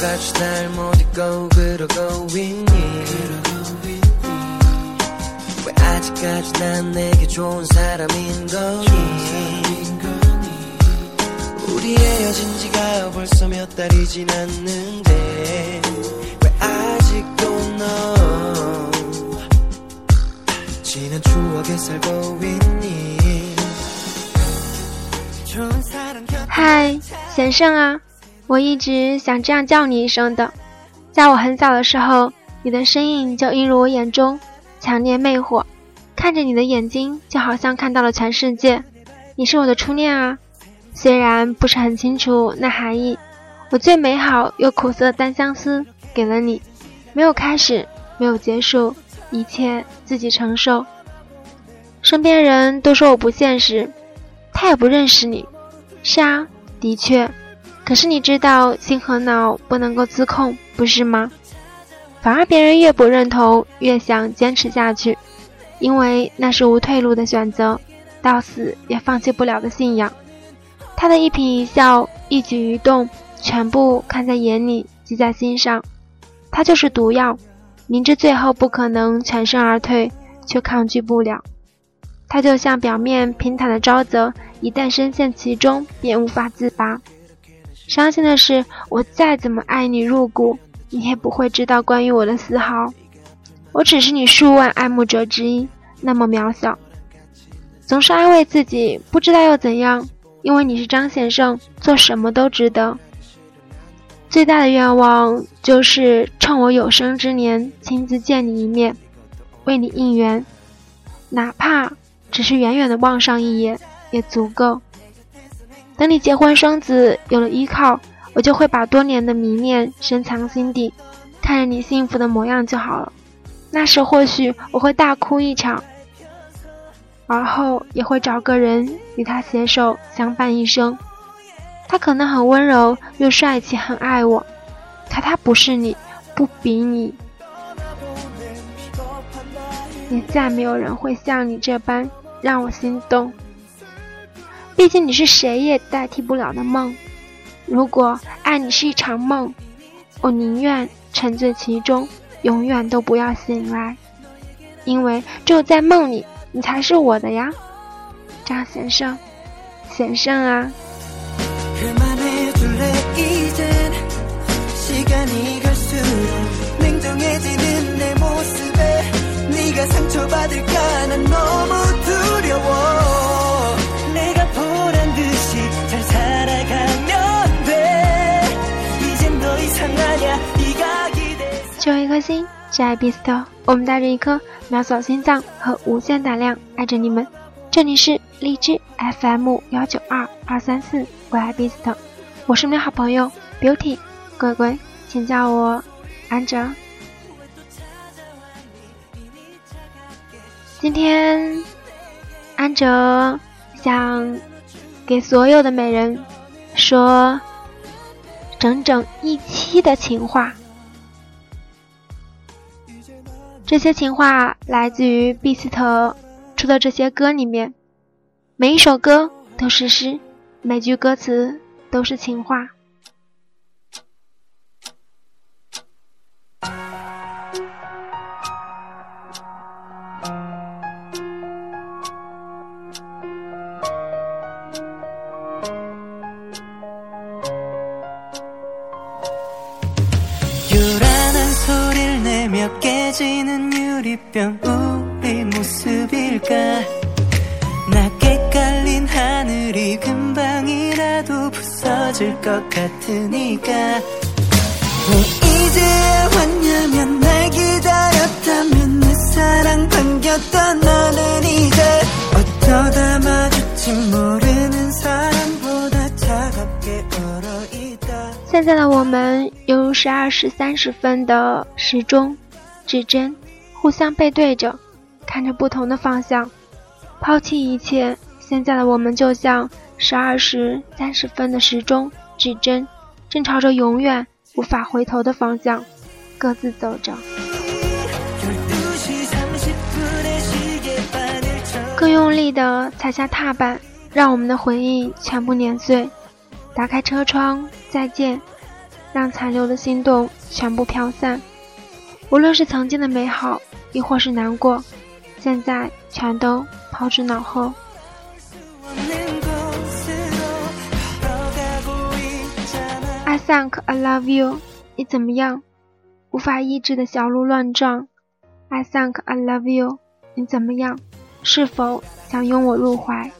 똑같이 날못 잊고 그러고 있니 왜 아직까지 난 내게 좋은 사람인 거니 우리 헤어진 지가 벌써 몇 달이 지났는데 왜 아직도 너 지난 추억에 살고 있니 嗨，贤胜啊！ 我一直想这样叫你一声的。在我很小的时候，你的身影就映入我眼中，强烈魅惑。看着你的眼睛，就好像看到了全世界。你是我的初恋啊！虽然不是很清楚那含义，我最美好又苦涩的单相思给了你，没有开始，没有结束，一切自己承受。身边人都说我不现实。他也不认识你，是啊，的确。可是你知道，心和脑不能够自控，不是吗？反而别人越不认同，越想坚持下去，因为那是无退路的选择，到死也放弃不了的信仰。他的一颦一笑、一举一动，全部看在眼里，记在心上。他就是毒药，明知最后不可能全身而退，却抗拒不了。他就像表面平坦的沼泽，一旦深陷其中，便无法自拔。伤心的是，我再怎么爱你入骨，你也不会知道关于我的丝毫。我只是你数万爱慕者之一，那么渺小。总是安慰自己，不知道又怎样，因为你是张先生，做什么都值得。最大的愿望就是趁我有生之年亲自见你一面，为你应援，哪怕。只是远远的望上一眼也足够。等你结婚生子，有了依靠，我就会把多年的迷恋深藏心底，看着你幸福的模样就好了。那时或许我会大哭一场，而后也会找个人与他携手相伴一生。他可能很温柔又帅气，很爱我，可他不是你，不比你。也再没有人会像你这般。让我心动。毕竟你是谁也代替不了的梦。如果爱你是一场梦，我宁愿沉醉其中，永远都不要醒来。因为只有在梦里，你才是我的呀，张先生，先生啊。就一颗心，只爱 Beast。我们带着一颗秒扫心脏和无限胆量，爱着你们。这里是荔枝 FM 幺九二二三四，我爱 Beast，我是你的好朋友 Beauty，乖乖，请叫我安哲。今天，安哲想给所有的美人说整整一期的情话。这些情话来自于毕斯特出的这些歌里面，每一首歌都是诗，每句歌词都是情话。现在的我们犹如十二时三十分的时钟。指针互相背对着，看着不同的方向，抛弃一切。现在的我们就像十二时三十分的时钟，指针正朝着永远无法回头的方向各自走着，更用力地踩下踏板，让我们的回忆全部碾碎。打开车窗，再见。让残留的心动全部飘散。无论是曾经的美好，亦或是难过，现在全都抛之脑后。I think I love you，你怎么样？无法抑制的小鹿乱撞。I think I love you，你怎么样？是否想拥我入怀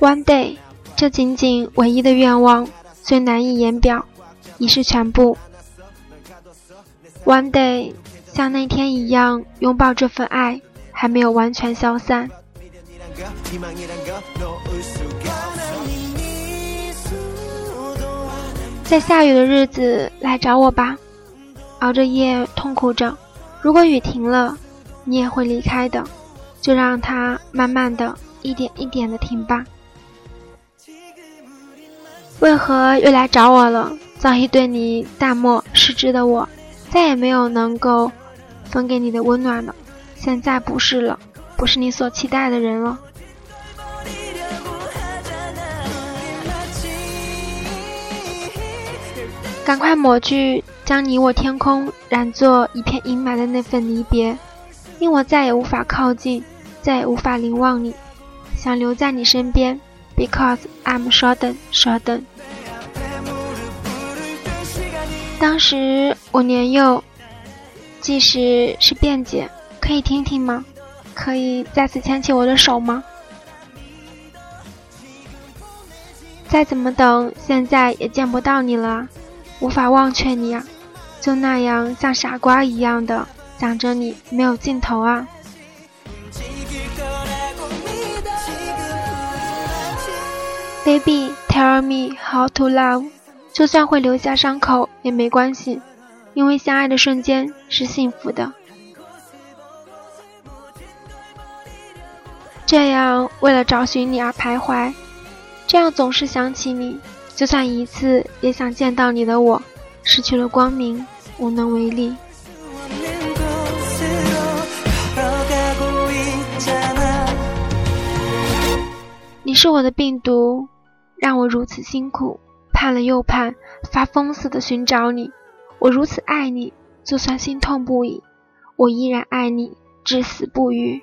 ？One day，这仅仅唯一的愿望，最难以言表，已是全部。One day，像那天一样拥抱这份爱，还没有完全消散。在下雨的日子来找我吧，熬着夜痛苦着。如果雨停了，你也会离开的，就让它慢慢的一点一点的停吧。为何又来找我了？早已对你淡漠失之的我，再也没有能够分给你的温暖了。现在不是了，不是你所期待的人了。赶快抹去将你我天空染作一片阴霾的那份离别，令我再也无法靠近，再也无法凝望你，想留在你身边，because I'm shorten shorten。当时我年幼，即使是辩解，可以听听吗？可以再次牵起我的手吗？再怎么等，现在也见不到你了。无法忘却你啊，就那样像傻瓜一样的想着你，没有尽头啊。Baby, tell me how to love。就算会留下伤口也没关系，因为相爱的瞬间是幸福的。这样为了找寻你而徘徊，这样总是想起你。就算一次也想见到你的我，失去了光明，无能为力。你是我的病毒，让我如此辛苦，盼了又盼，发疯似的寻找你。我如此爱你，就算心痛不已，我依然爱你，至死不渝。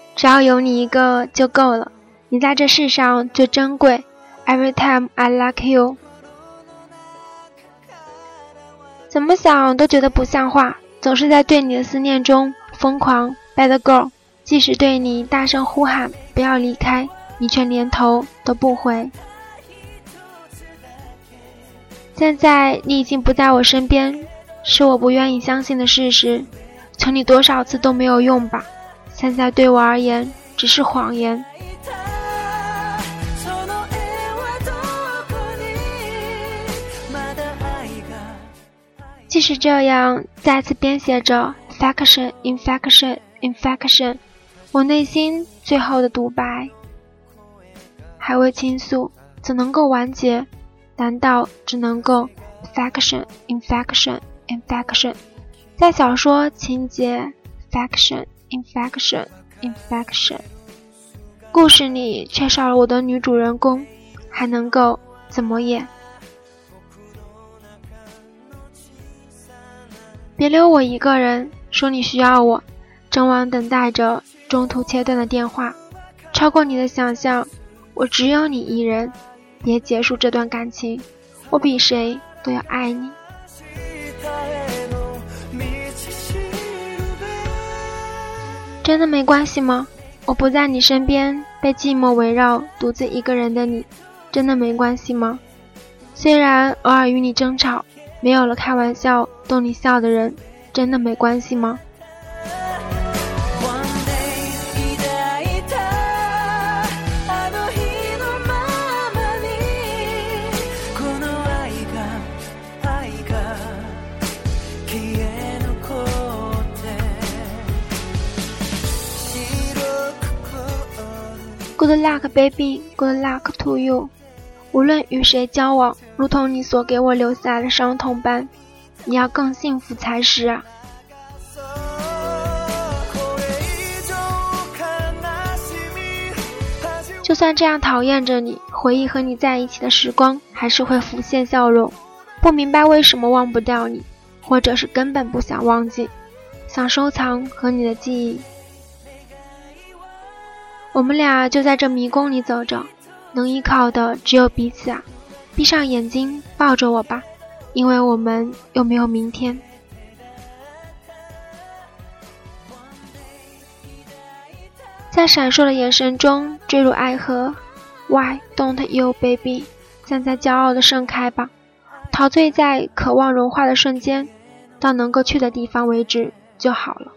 只要有你一个就够了，你在这世上最珍贵。Every time I like you，怎么想都觉得不像话，总是在对你的思念中疯狂。Bad girl，即使对你大声呼喊不要离开，你却连头都不回。现在你已经不在我身边，是我不愿意相信的事实。求你多少次都没有用吧。现在对我而言只是谎言。即使这样，再次编写着 faction infection infection，我内心最后的独白还未倾诉，怎能够完结？难道只能够 faction infection infection，在小说情节 fiction。Infection, infection。故事里缺少了我的女主人公，还能够怎么演？别留我一个人，说你需要我，正往等待着中途切断的电话。超过你的想象，我只有你一人。别结束这段感情，我比谁都要爱你。真的没关系吗？我不在你身边，被寂寞围绕，独自一个人的你，真的没关系吗？虽然偶尔与你争吵，没有了开玩笑逗你笑的人，真的没关系吗？Good luck, baby. Good luck to you. 无论与谁交往，如同你所给我留下的伤痛般，你要更幸福才是啊！就算这样讨厌着你，回忆和你在一起的时光，还是会浮现笑容。不明白为什么忘不掉你，或者是根本不想忘记，想收藏和你的记忆。我们俩就在这迷宫里走着，能依靠的只有彼此啊！闭上眼睛，抱着我吧，因为我们又没有明天。在闪烁的眼神中坠入爱河，Why don't you, baby？站在骄傲的盛开吧，陶醉在渴望融化的瞬间，到能够去的地方为止就好了。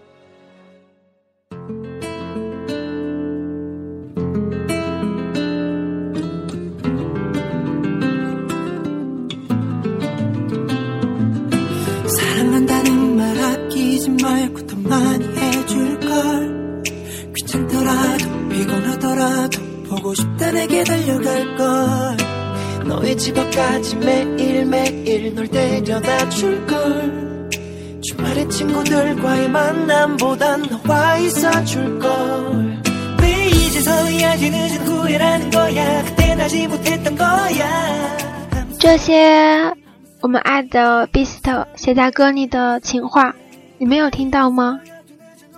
这些我们爱的 Beast 写在歌里的情话，你没有听到吗？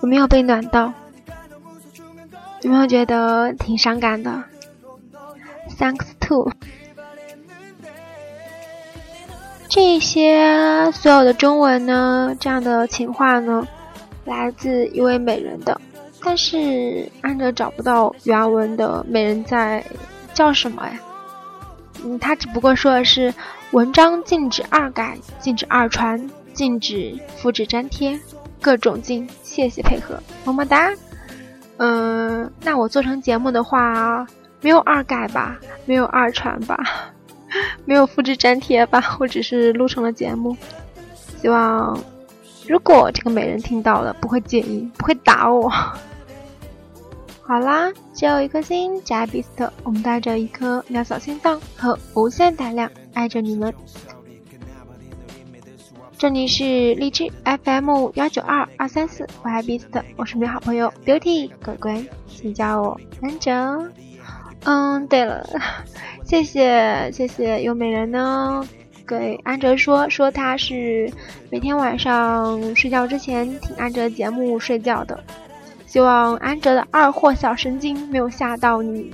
有没有被暖到？有没有觉得挺伤感的？Thanks to 这些所有的中文呢，这样的情话呢，来自一位美人的，但是按着找不到原文的美人在叫什么呀？嗯，他只不过说的是文章禁止二改，禁止二传，禁止复制粘贴，各种禁，谢谢配合，么么哒。嗯，那我做成节目的话，没有二改吧，没有二传吧，没有复制粘贴吧，我只是录成了节目。希望如果这个美人听到了，不会介意，不会打我。好啦，只有一颗心，加比斯特，我们带着一颗渺小心脏和无限胆量，爱着你们。这里是荔枝 FM 幺九二二三四，我爱 Beast，我是你的好朋友 Beauty，乖乖，请叫我安哲。嗯，对了，谢谢谢谢有美人呢，给安哲说说他是每天晚上睡觉之前听安哲节目睡觉的，希望安哲的二货小神经没有吓到你，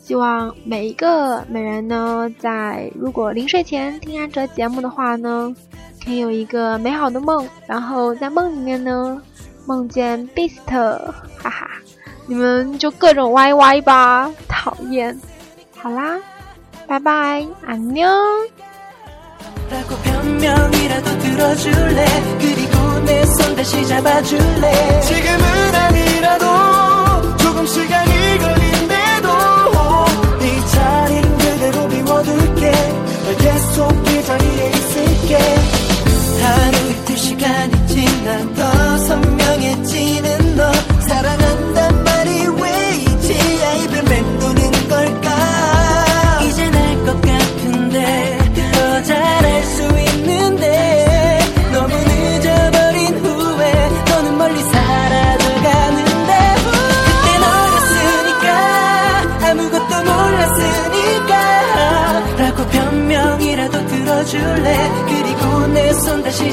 希望每一个美人呢，在如果临睡前听安哲节目的话呢。可以有一个美好的梦，然后在梦里面呢，梦见 Beast，哈哈，你们就各种歪歪吧，讨厌。 好啦，拜拜，安妞。줄래 그리고 내 손 다시 잡아줄래 지금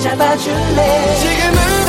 잡아줄래? 지금은